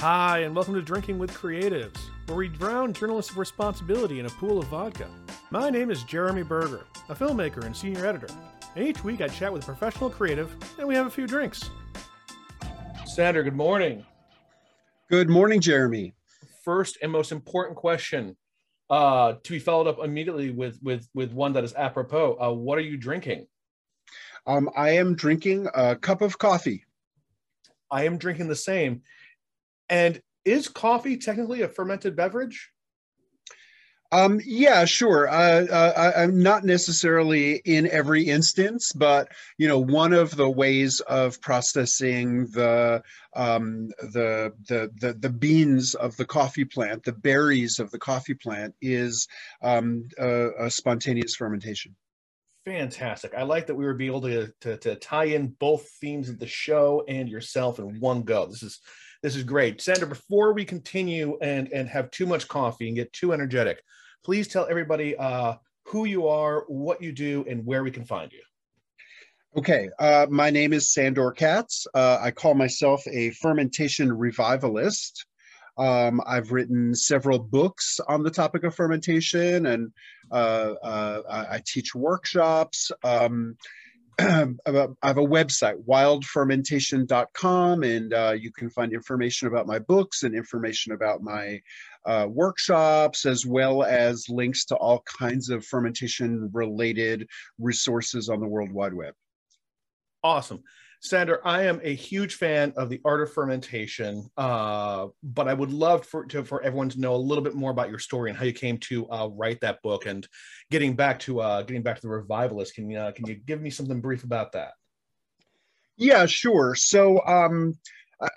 Hi, and welcome to Drinking with Creatives, where we drown journalistic responsibility in a pool of vodka. My name is Jeremy Berger, a filmmaker and senior editor, and each week I chat with a professional creative and we have a few drinks. Sandor, good morning. Good morning, Jeremy. First and most important question, uh, to be followed up immediately with with with one that is apropos. Uh, what are you drinking? Um, I am drinking a cup of coffee. I am drinking the same. And is coffee technically a fermented beverage? Um, yeah, sure. Uh, uh, I, am not necessarily in every instance, but you know, one of the ways of processing the um, the, the the the beans of the coffee plant, the berries of the coffee plant, is um, a, a spontaneous fermentation. Fantastic. I like that we were able to, to, to tie in both themes of the show and yourself in one go. This is this is great. Sandor, before we continue and, and have too much coffee and get too energetic, please tell everybody uh, who you are, what you do, and where we can find you. Okay, uh, my name is Sandor Katz. Uh, I call myself a fermentation revivalist. Um, I've written several books on the topic of fermentation, and uh, uh I teach workshops. Um, I have a website, wildfermentation.com, and uh, you can find information about my books and information about my uh, workshops, as well as links to all kinds of fermentation related resources on the World Wide Web. Awesome. Sandor, I am a huge fan of the art of fermentation, uh, but I would love for to, for everyone to know a little bit more about your story and how you came to uh, write that book. And getting back to uh, getting back to the revivalist, can you uh, can you give me something brief about that? Yeah, sure. So, um,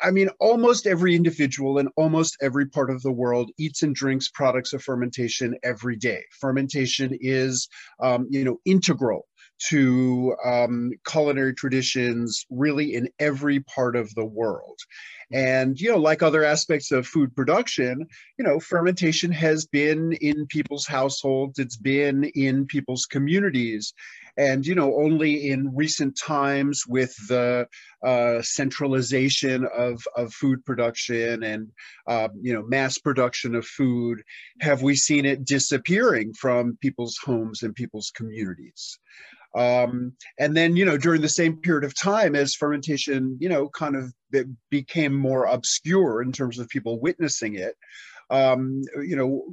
I mean, almost every individual in almost every part of the world eats and drinks products of fermentation every day. Fermentation is, um, you know, integral to um, culinary traditions really in every part of the world. And, you know, like other aspects of food production, you know, fermentation has been in people's households, it's been in people's communities. And, you know, only in recent times with the uh, centralization of, of food production and, uh, you know, mass production of food have we seen it disappearing from people's homes and people's communities. Um, and then, you know, during the same period of time as fermentation, you know, kind of became more obscure in terms of people witnessing it, um, you know,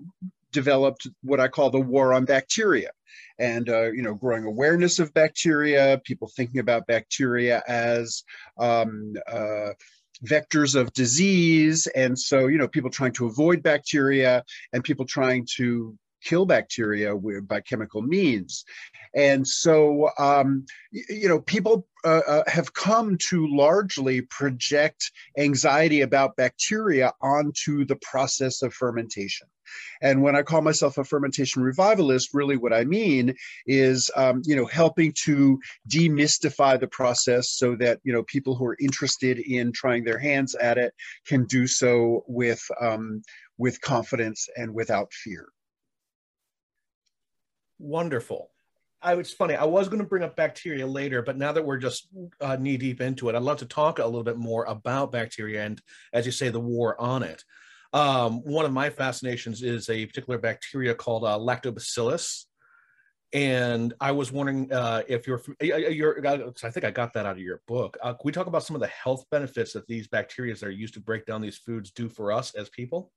developed what I call the war on bacteria. And, uh, you know, growing awareness of bacteria, people thinking about bacteria as, um, uh, vectors of disease and so you know people trying to avoid bacteria and people trying to kill bacteria by chemical means. And so, um, you know, people uh, uh, have come to largely project anxiety about bacteria onto the process of fermentation. And when I call myself a fermentation revivalist, really what I mean is, um, you know, helping to demystify the process so that, you know, people who are interested in trying their hands at it can do so with, um, with confidence and without fear. Wonderful. I was funny. I was going to bring up bacteria later, but now that we're just uh, knee deep into it, I'd love to talk a little bit more about bacteria and, as you say, the war on it. Um, one of my fascinations is a particular bacteria called uh, lactobacillus, and I was wondering uh, if you're, you're, I think I got that out of your book. Uh, can we talk about some of the health benefits that these bacteria that are used to break down these foods do for us as people?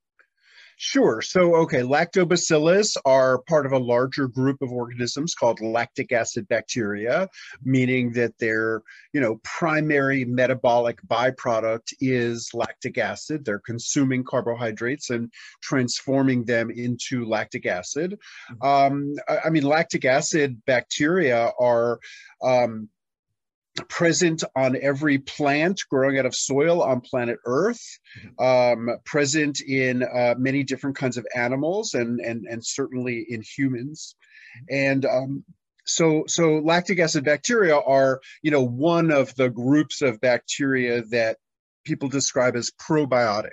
Sure. So, okay, lactobacillus are part of a larger group of organisms called lactic acid bacteria, meaning that their, you know, primary metabolic byproduct is lactic acid. They're consuming carbohydrates and transforming them into lactic acid. Mm-hmm. Um, I, I mean, lactic acid bacteria are um, present on every plant growing out of soil on planet Earth, um, present in uh, many different kinds of animals and, and, and certainly in humans. And um, so, so lactic acid bacteria are, you know, one of the groups of bacteria that people describe as probiotic.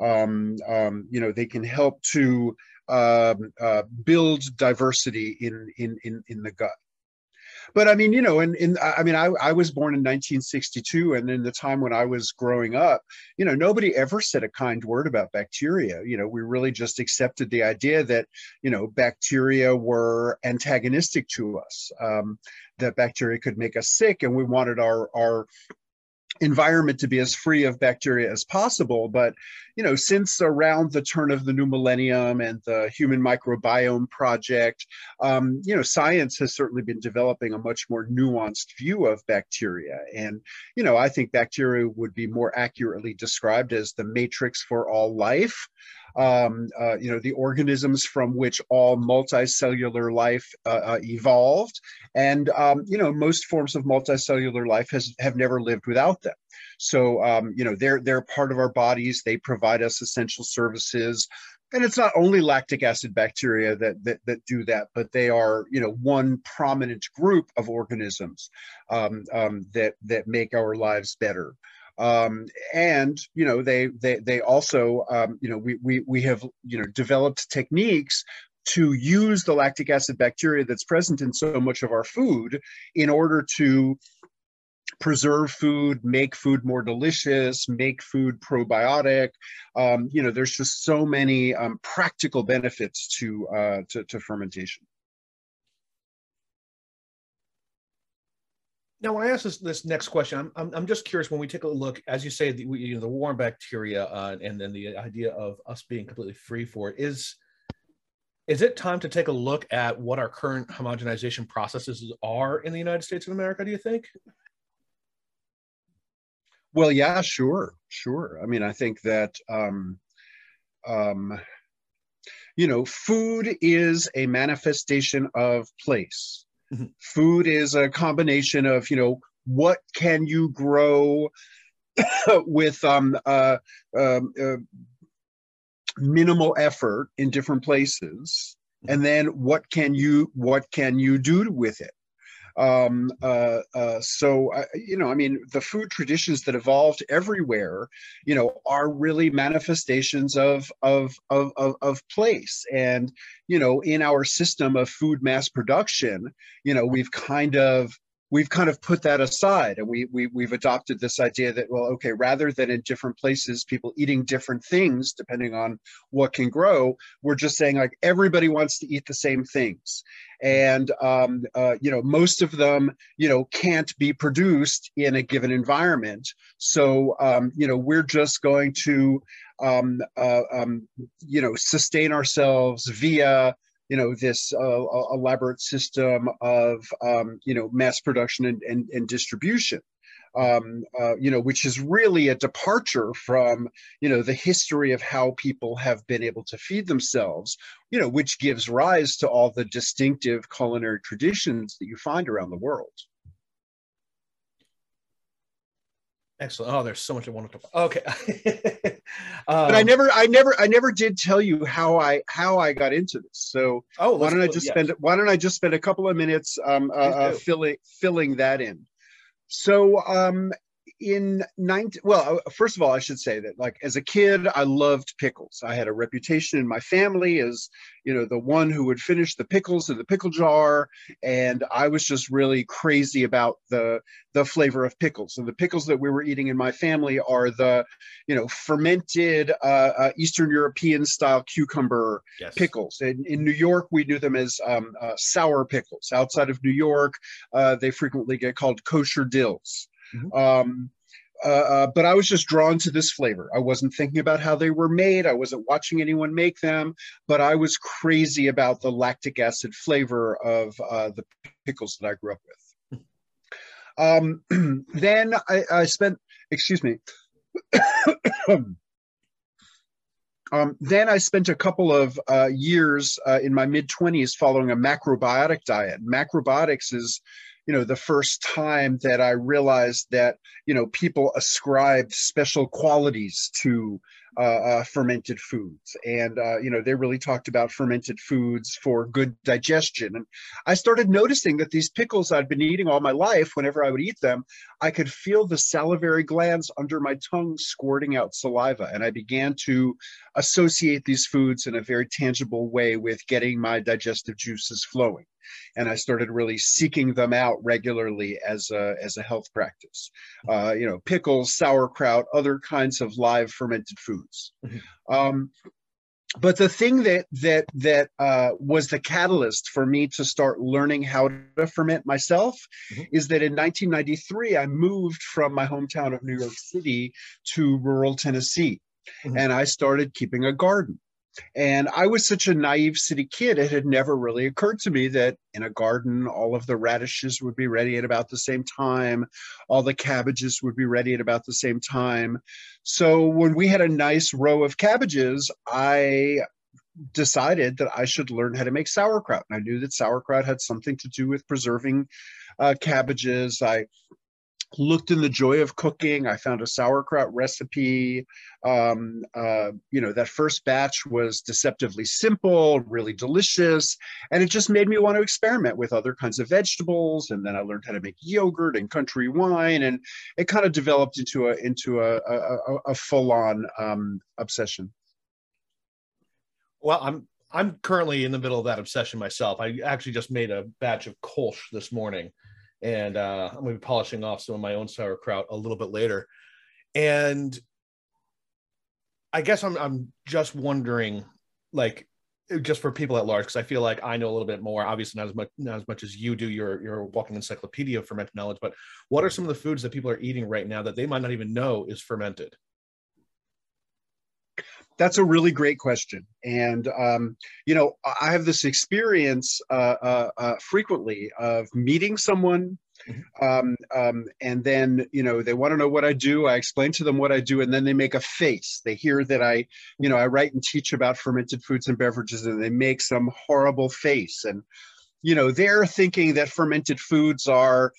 Um, um, you know, they can help to um, uh, build diversity in, in, in, in the gut. But I mean, you know, and in, in I mean, I, I was born in 1962, and in the time when I was growing up, you know, nobody ever said a kind word about bacteria. You know, we really just accepted the idea that, you know, bacteria were antagonistic to us, um, that bacteria could make us sick, and we wanted our our environment to be as free of bacteria as possible. But, you know, since around the turn of the new millennium and the Human Microbiome Project, um, you know, science has certainly been developing a much more nuanced view of bacteria. And, you know, I think bacteria would be more accurately described as the matrix for all life um, uh, you know, the organisms from which all multicellular life uh, uh, evolved. And, um, you know, most forms of multicellular life has, have never lived without them. So, um, you know, they're, they're part of our bodies. They provide us essential services. And it's not only lactic acid bacteria that, that, that do that, but they are, you know, one prominent group of organisms um, um, that, that make our lives better. Um, and you know they they they also um, you know we we we have you know developed techniques to use the lactic acid bacteria that's present in so much of our food in order to preserve food, make food more delicious, make food probiotic. Um, you know, there's just so many um, practical benefits to, uh, to, to fermentation. Now, when I ask this, this next question, I'm, I'm, I'm, just curious when we take a look, as you say, the, you know, the warm bacteria uh, and then the idea of us being completely free for it is, is it time to take a look at what our current homogenization processes are in the United States of America, do you think? Well, yeah, sure, sure. I mean, I think that, um, um, you know, food is a manifestation of place Mm-hmm. Food is a combination of, you know, what can you grow with um, uh, um, uh, minimal effort in different places, mm-hmm. and then what can you what can you do with it? Um, uh, uh, so, you know, I mean, the food traditions that evolved everywhere, you know, are really manifestations of, of, of, of, of place. And, you know, in our system of food mass production, you know, we've kind of we've kind of put that aside and we, we we've adopted this idea that well okay rather than in different places people eating different things depending on what can grow we're just saying like everybody wants to eat the same things. And um, uh, you know most of them you know can't be produced in a given environment. So um, you know we're just going to um, uh, um, you know sustain ourselves via you know this uh, elaborate system of um, you know mass production and, and, and distribution. Um, uh, you know which is really a departure from you know the history of how people have been able to feed themselves you know which gives rise to all the distinctive culinary traditions that you find around the world Excellent. Oh, there's so much I want to talk about. Okay. um, but I never, I never, I never did tell you how I how I got into this. So oh, why don't I just yes. spend why don't I just spend a couple of minutes um, uh, uh, filling filling that in? So um, in 19 well uh, first of all i should say that like as a kid i loved pickles. I had a reputation in my family as you know the one who would finish the pickles in the pickle jar and i was just really crazy about the the flavor of pickles. And the pickles that we were eating in my family are the you know fermented uh, uh, eastern european style cucumber yes. pickles. In, in new york we knew them as um, uh, sour pickles. Outside of new york uh, they frequently get called kosher dills Mm-hmm. Um, uh, uh, but I was just drawn to this flavor. I wasn't thinking about how they were made. I wasn't watching anyone make them, but I was crazy about the lactic acid flavor of uh, the pickles that I grew up with. Um, then I, I, spent, excuse me. um, then I spent a couple of uh, years uh, in my mid 20s following a macrobiotic diet. Macrobiotics is you know the first time that i realized that you know people ascribed special qualities to uh, uh, fermented foods. And, uh, you know, they really talked about fermented foods for good digestion. And I started noticing that these pickles I'd been eating all my life, whenever I would eat them, I could feel the salivary glands under my tongue squirting out saliva. And I began to associate these foods in a very tangible way with getting my digestive juices flowing and I started really seeking them out regularly as a, as a health practice. Uh, you know, pickles, sauerkraut, other kinds of live fermented foods. Mm-hmm. Um, but the thing that that that uh, was the catalyst for me to start learning how to ferment myself mm-hmm. is that in 1993 I moved from my hometown of New York City to rural Tennessee, mm-hmm. and I started keeping a garden. And I was such a naive city kid, it had never really occurred to me that in a garden, all of the radishes would be ready at about the same time, all the cabbages would be ready at about the same time. So when we had a nice row of cabbages, I decided that I should learn how to make sauerkraut. And I knew that sauerkraut had something to do with preserving uh, cabbages. I looked in the joy of cooking. I found a sauerkraut recipe. Um, uh, you know, that first batch was deceptively simple, really delicious, and it just made me want to experiment with other kinds of vegetables. And then I learned how to make yogurt and country wine, and it kind of developed into a into a, a, a full on um, obsession. Well, I'm I'm currently in the middle of that obsession myself. I actually just made a batch of kolsch this morning and uh, I'm to be polishing off some of my own sauerkraut a little bit later. And I guess I'm I'm just wondering, like, just for people at large, because I feel like I know a little bit more. Obviously, not as much not as much as you do. You're you're walking encyclopedia of fermented knowledge. But what are some of the foods that people are eating right now that they might not even know is fermented? That's a really great question. And, um, you know, I have this experience uh, uh, uh, frequently of meeting someone. Mm-hmm. Um, um, and then, you know, they want to know what I do. I explain to them what I do, and then they make a face. They hear that I, you know, I write and teach about fermented foods and beverages, and they make some horrible face. And, you know, they're thinking that fermented foods are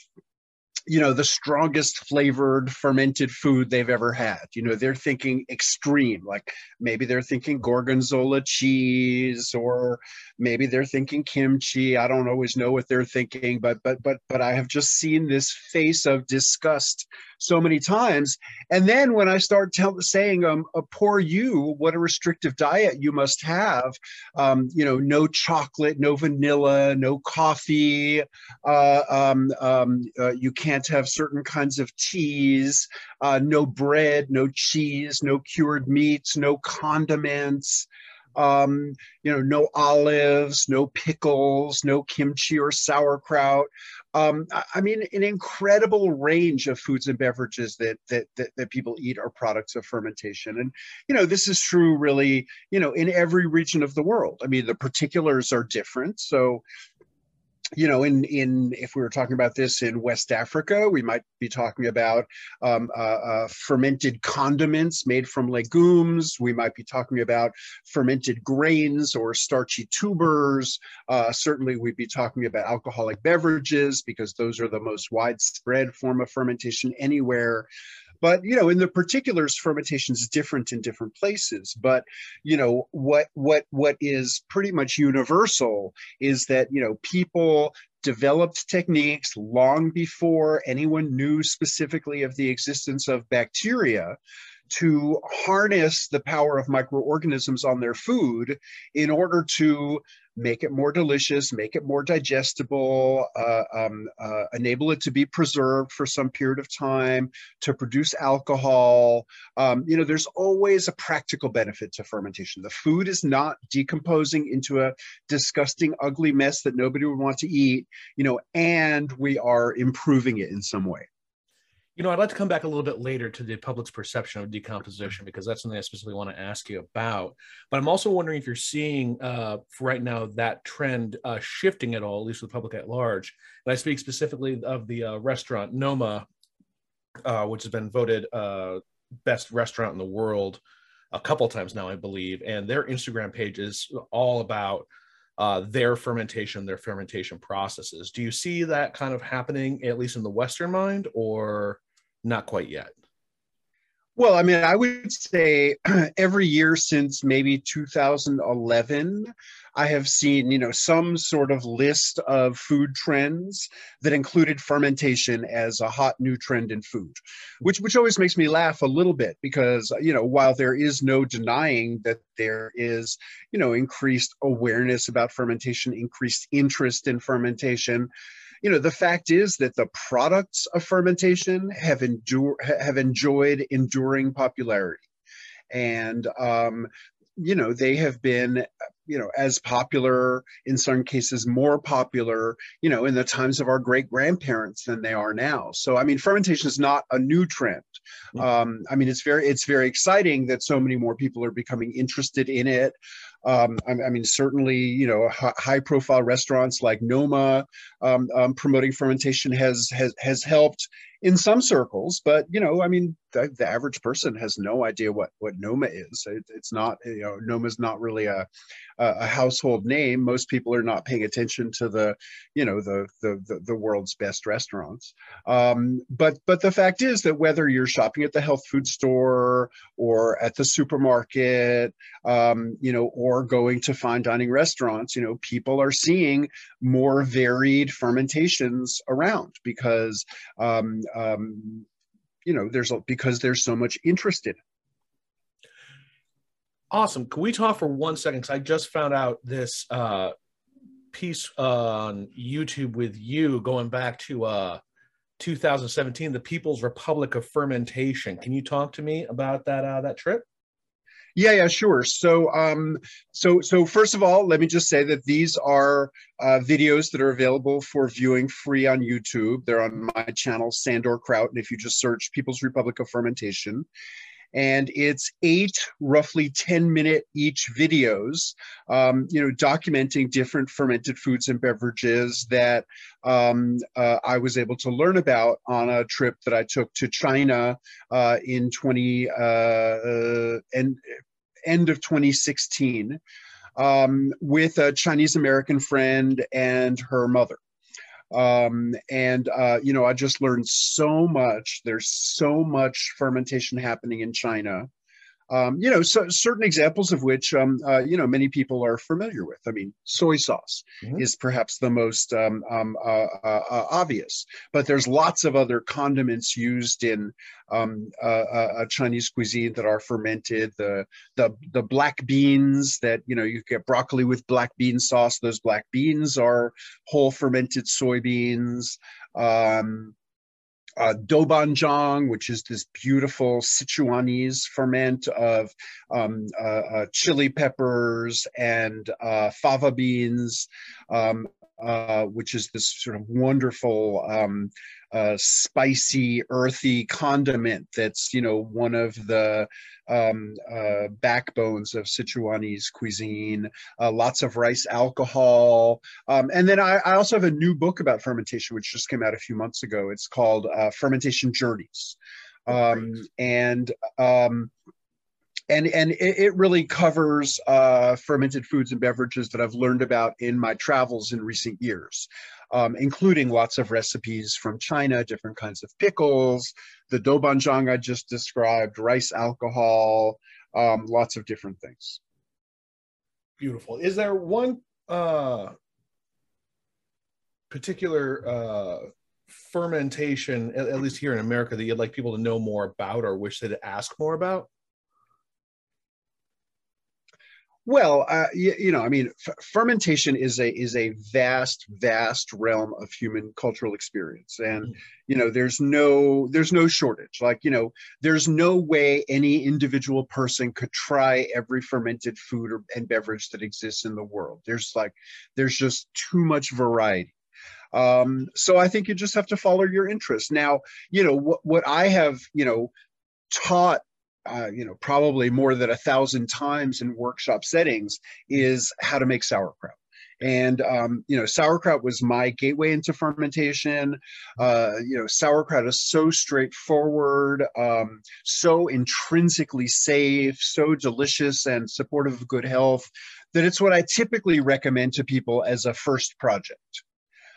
you know the strongest flavored fermented food they've ever had. You know they're thinking extreme like maybe they're thinking gorgonzola cheese or maybe they're thinking kimchi i don't always know what they're thinking but but but but i have just seen this face of disgust so many times. And then when I start tell, saying, um, uh, poor you, what a restrictive diet you must have, um, you know, no chocolate, no vanilla, no coffee, uh, um, um, uh, you can't have certain kinds of teas, uh, no bread, no cheese, no cured meats, no condiments um, you know, no olives, no pickles, no kimchi or sauerkraut. Um, I mean, an incredible range of foods and beverages that, that, that that people eat are products of fermentation, and you know this is true really, you know, in every region of the world. I mean, the particulars are different. So, you know, in in if we were talking about this in West Africa, we might be talking about um, uh, uh, fermented condiments made from legumes. We might be talking about fermented grains or starchy tubers. Uh, certainly, we'd be talking about alcoholic beverages because those are the most widespread form of fermentation anywhere but you know in the particulars fermentation is different in different places but you know what what what is pretty much universal is that you know people developed techniques long before anyone knew specifically of the existence of bacteria to harness the power of microorganisms on their food in order to make it more delicious, make it more digestible, uh, um, uh, enable it to be preserved for some period of time, to produce alcohol. Um, you know, there's always a practical benefit to fermentation. The food is not decomposing into a disgusting, ugly mess that nobody would want to eat, you know, and we are improving it in some way. You know, I'd like to come back a little bit later to the public's perception of decomposition because that's something I specifically want to ask you about. But I'm also wondering if you're seeing uh, right now that trend uh, shifting at all, at least with the public at large. And I speak specifically of the uh, restaurant Noma, uh, which has been voted uh, best restaurant in the world a couple times now, I believe. And their Instagram page is all about uh, their fermentation, their fermentation processes. Do you see that kind of happening, at least in the Western mind, or not quite yet? Well, I mean, I would say every year since maybe 2011, I have seen, you know, some sort of list of food trends that included fermentation as a hot new trend in food, which which always makes me laugh a little bit because, you know, while there is no denying that there is, you know, increased awareness about fermentation, increased interest in fermentation, you know the fact is that the products of fermentation have endure have enjoyed enduring popularity. And um, you know they have been you know as popular in some cases more popular you know in the times of our great grandparents than they are now. So i mean fermentation is not a new trend. Um, i mean it's very it's very exciting that so many more people are becoming interested in it um, I, I, mean, certainly, you know, high profile restaurants like Noma um, um, promoting fermentation has, has, has helped in some circles, but you know, I mean, the, the average person has no idea what what Noma is. It, it's not, you know, Noma is not really a a household name. Most people are not paying attention to the, you know, the the the, the world's best restaurants. Um, but but the fact is that whether you're shopping at the health food store or at the supermarket, um, you know, or going to fine dining restaurants, you know, people are seeing more varied fermentations around because um, um, you know there's because there's so much interest in it. Awesome. Can we talk for one second? Because i just found out this uh, piece on youtube with you going back to uh, 2017 the people's republic of fermentation. Can you talk to me about that uh, that trip yeah, yeah, sure. So, um, so, so first of all, let me just say that these are uh, videos that are available for viewing free on YouTube. They're on my channel, Sandor Kraut, and if you just search People's Republic of Fermentation, and it's eight roughly 10 minute each videos um, you know documenting different fermented foods and beverages that um, uh, i was able to learn about on a trip that i took to china uh, in 20 uh, end, end of 2016 um, with a chinese american friend and her mother um, and uh, you know i just learned so much. There's so much fermentation happening in china um, you know, so certain examples of which, um, uh, you know, many people are familiar with. I mean, soy sauce mm-hmm. is perhaps the most um, um uh, uh, uh, obvious, but there's lots of other condiments used in um, uh, uh, Chinese cuisine that are fermented. The the the black beans that you know you get broccoli with black bean sauce. Those black beans are whole fermented soybeans. Um, uh, doubanjiang, which is this beautiful Sichuanese ferment of um, uh, uh, chili peppers and uh, fava beans, um, uh, which is this sort of wonderful um, uh, spicy, earthy condiment that's you know one of the um, uh, backbones of Sichuanese cuisine. Uh, lots of rice alcohol, um, and then I, I, also have a new book about fermentation, which just came out a few months ago. It's called uh, Fermentation Journeys, um, and um, and and it, it really covers uh, fermented foods and beverages that I've learned about in my travels in recent years, um, including lots of recipes from China, different kinds of pickles, the doubanjiang I just described, rice alcohol, um, lots of different things. Beautiful. Is there one uh, particular uh, fermentation, at, at least here in America, that you'd like people to know more about or wish they'd ask more about? Well, uh, you, you, know, I mean, f- fermentation is a is a vast, vast realm of human cultural experience, and mm. you know, there's no there's no shortage. Like, you know, there's no way any individual person could try every fermented food or, and beverage that exists in the world. There's like, there's just too much variety. Um, so I think you just have to follow your interest. Now, you know, what what I have, you know, taught uh, you know, probably more than a thousand times in workshop settings is how to make sauerkraut. And um, you know, sauerkraut was my gateway into fermentation. Uh, you know, sauerkraut is so straightforward, um, so intrinsically safe, so delicious and supportive of good health that it's what I typically recommend to people as a first project.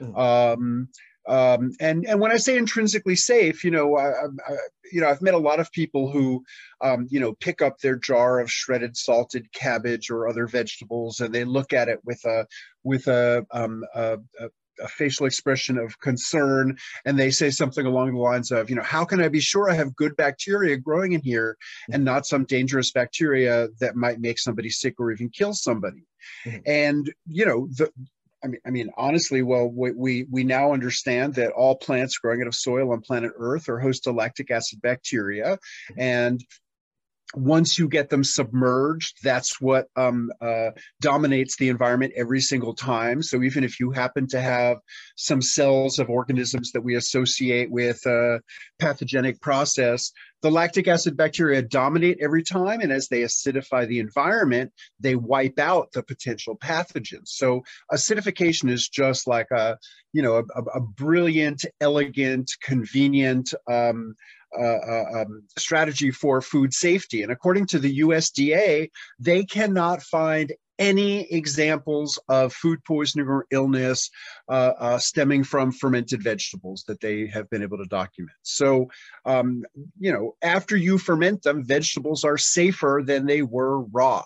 Mm. Um, Um, and and when I say intrinsically safe, you know, I, I, you know, I've met a lot of people who, um, you know, pick up their jar of shredded salted cabbage or other vegetables, and they look at it with a with a, um, a, a a facial expression of concern and they say something along the lines of you know how can i be sure i have good bacteria growing in here and not some dangerous bacteria that might make somebody sick or even kill somebody mm-hmm. and you know the I mean, I mean, honestly, well, we, we now understand that all plants growing out of soil on planet Earth are host to lactic acid bacteria, and once you get them submerged, that's what um, uh, dominates the environment every single time. So even if you happen to have some cells of organisms that we associate with a pathogenic process, the lactic acid bacteria dominate every time. And as they acidify the environment, they wipe out the potential pathogens. So acidification is just like a, you know, a, a brilliant, elegant, convenient, um, uh, uh, um, strategy for food safety. And according to the USDA, they cannot find any examples of food poisoning or illness uh, uh, stemming from fermented vegetables that they have been able to document. So, um, you know, after you ferment them, vegetables are safer than they were raw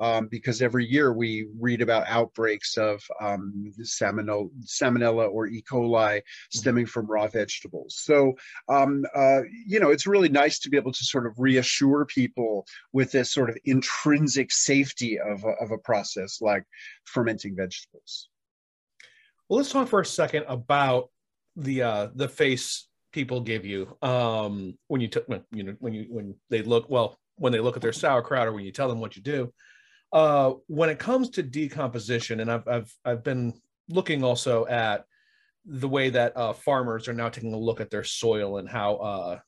um, because every year we read about outbreaks of um, salmonella, salmonella or E. coli stemming from raw vegetables. So, um, uh, you know, it's really nice to be able to sort of reassure people with this sort of intrinsic safety of a, of a process like fermenting vegetables. Well, let's talk for a second about the uh, the face people give you um, when you took you know when you when they look well when they look at their sauerkraut or when you tell them what you do uh, when it comes to decomposition, and I've I've I've been looking also at the way that uh, farmers are now taking a look at their soil and how uh,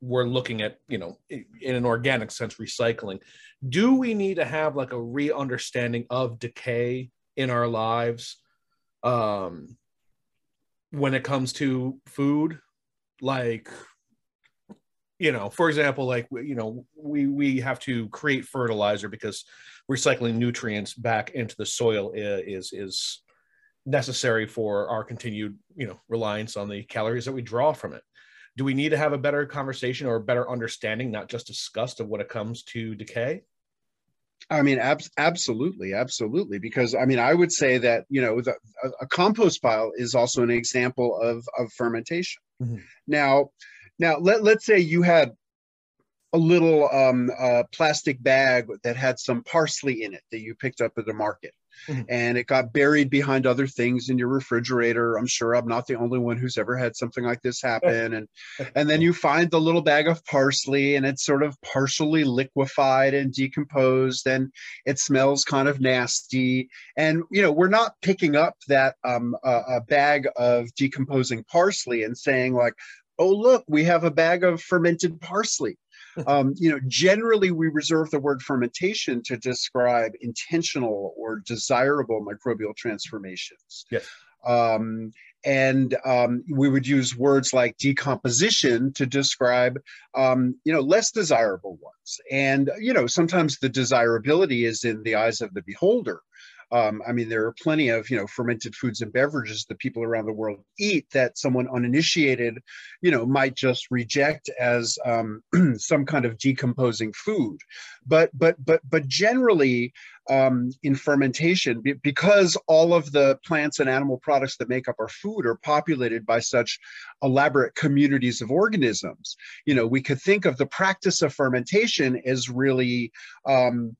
we're looking at you know in an organic sense recycling. Do we need to have like a re-understanding of decay in our lives um, when it comes to food? Like you know for example like you know we we have to create fertilizer because recycling nutrients back into the soil is is necessary for our continued you know reliance on the calories that we draw from it do we need to have a better conversation or a better understanding not just disgust of what it comes to decay I mean, ab- absolutely, absolutely. Because I mean, I would say that you know, the, a, a, compost pile is also an example of of fermentation. Mm-hmm. Now, now, let, let's say you had a little um, uh, plastic bag that had some parsley in it that you picked up at the market. Mm-hmm. And it got buried behind other things in your refrigerator. I'm sure I'm not the only one who's ever had something like this happen. And and then you find the little bag of parsley, and it's sort of partially liquefied and decomposed, and it smells kind of nasty. And you know, we're not picking up that um, uh, a bag of decomposing parsley and saying like, oh look we have a bag of fermented parsley. Um, you know generally we reserve the word fermentation to describe intentional or desirable microbial transformations. Yes. Um, and um, we would use words like decomposition to describe um, you know less desirable ones. And you know sometimes the desirability is in the eyes of the beholder um, I mean, there are plenty of you know fermented foods and beverages that people around the world eat that someone uninitiated, you know, might just reject as um, some kind of decomposing food. But but but but generally, um, in fermentation, because all of the plants and animal products that make up our food are populated by such elaborate communities of organisms, you know, we could think of the practice of fermentation as really um,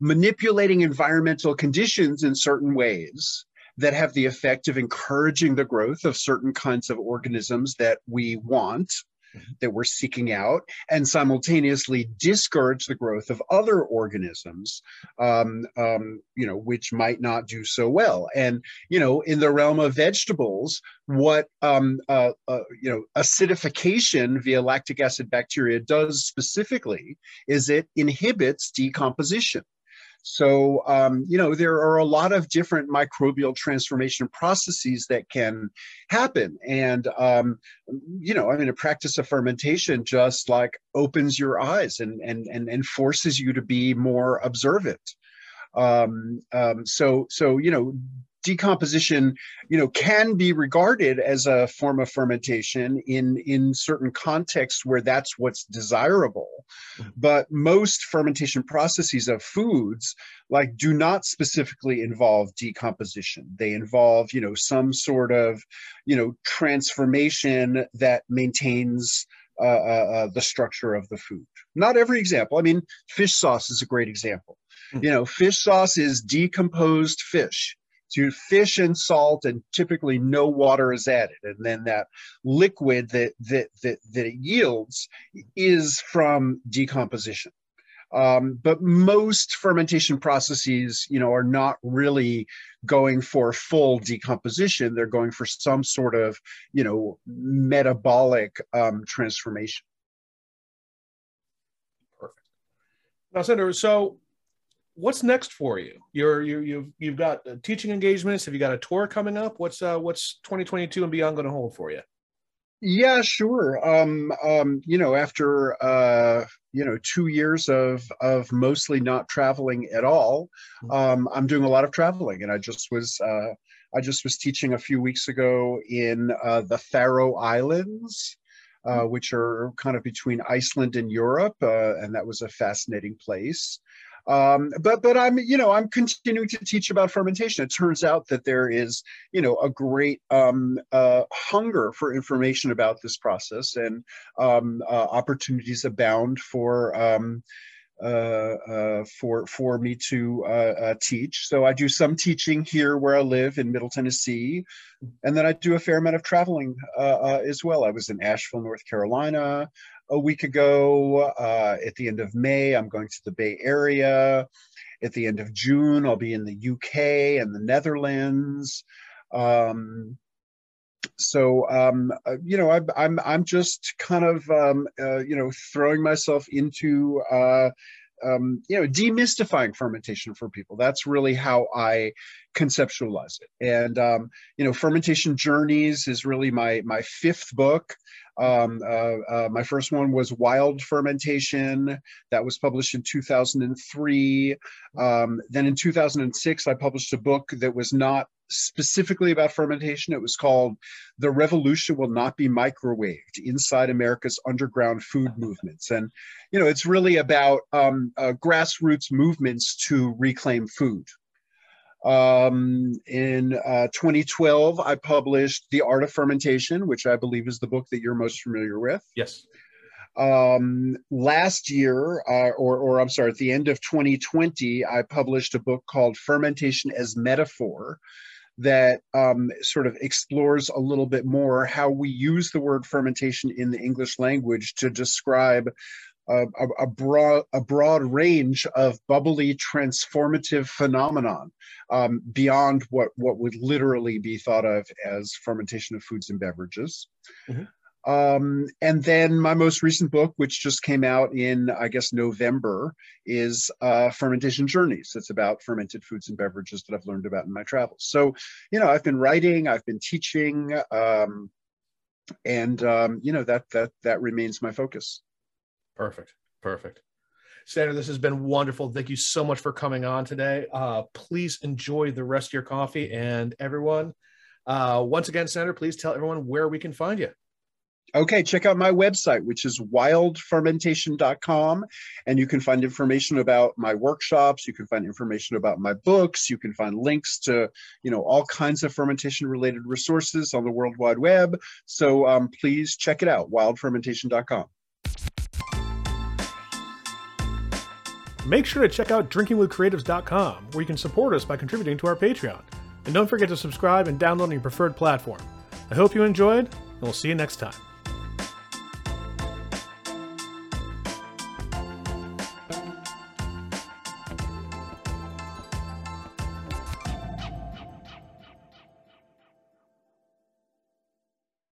manipulating environmental conditions in certain ways that have the effect of encouraging the growth of certain kinds of organisms that we want mm-hmm. that we're seeking out and simultaneously discourage the growth of other organisms um, um, you know which might not do so well and you know in the realm of vegetables what um, uh, uh, you know acidification via lactic acid bacteria does specifically is it inhibits decomposition so, um, you know, there are a lot of different microbial transformation processes that can happen. And, um, you know, I mean, a practice of fermentation just like opens your eyes and, and, and, and forces you to be more observant. Um, um, so, so, you know, decomposition, you know, can be regarded as a form of fermentation in in certain contexts where that's what's desirable. Mm-hmm. But most fermentation processes of foods, like, do not specifically involve decomposition. They involve, you know, some sort of, you know, transformation that maintains uh, uh, uh, the structure of the food. Not every example. I mean, fish sauce is a great example. Mm-hmm. You know, fish sauce is decomposed fish. So fish and salt, and typically no water is added, and then that liquid that that that, that it yields is from decomposition. Um, but most fermentation processes, you know, are not really going for full decomposition. They're going for some sort of, you know, metabolic um, transformation. Perfect. Now, Sandor, so what's next for you? You're you you've you've got uh, teaching engagements. Have you got a tour coming up? What's uh what's 2022 and beyond going to hold for you? Yeah, sure. Um, um, you know, after uh, you know two years of of mostly not traveling at all, mm-hmm. um, I'm doing a lot of traveling, and I just was uh, I just was teaching a few weeks ago in uh, the Faroe Islands. Uh, mm-hmm. which are kind of between Iceland and Europe, uh, and that was a fascinating place. Um, but but I'm you know I'm continuing to teach about fermentation. It turns out that there is you know a great um, uh, hunger for information about this process, and um, uh, opportunities abound for. Uh, uh, for for me to uh, teach. So I do some teaching here where I live in Middle Tennessee, and then I do a fair amount of traveling as well. I was in Asheville, North Carolina a week ago. Uh, at the end of May, I'm going to the Bay Area. At the end of June, I'll be in the UK and the Netherlands. Um, so um, uh, you know, I'm I'm I'm just kind of um, uh, you know throwing myself into uh, um, you know, demystifying fermentation for people. That's really how I conceptualize it. And um, you know, fermentation journeys is really my my fifth book. Um, uh, uh, my first one was Wild Fermentation. That was published in 2003. Um, then in 2006, I published a book that was not specifically about fermentation. It was called The Revolution Will Not Be Microwaved Inside America's Underground Food Movements. And, you know, it's really about um, uh, grassroots movements to reclaim food. Um, in uh, 2012, I published The Art of Fermentation, which I believe is the book that you're most familiar with. Yes. Um, last year, uh, or, or I'm sorry, at the end of 2020, I published a book called Fermentation as Metaphor, that um, sort of explores a little bit more how we use the word fermentation in the English language to describe a, a, broad a broad range of bubbly transformative phenomenon um, beyond what what would literally be thought of as fermentation of foods and beverages. Mm-hmm. Um, and then my most recent book, which just came out in, I guess, November, is uh, Fermentation Journeys. It's about fermented foods and beverages that I've learned about in my travels. So, you know, I've been writing, I've been teaching, um, and um, you know that that that remains my focus. Perfect, perfect. Sandor, this has been wonderful. Thank you so much for coming on today. Uh, please enjoy the rest of your coffee, and everyone. Uh, once again, Sandor, please tell everyone where we can find you. Okay, check out my website, which is wildfermentation.com. And you can find information about my workshops. You can find information about my books. You can find links to, you know, all kinds of fermentation related resources on the World Wide Web. So um, please check it out, wildfermentation.com. Make sure to check out drinkingwithcreatives.com, where you can support us by contributing to our Patreon. And don't forget to subscribe and download on your preferred platform. I hope you enjoyed, and we'll see you next time.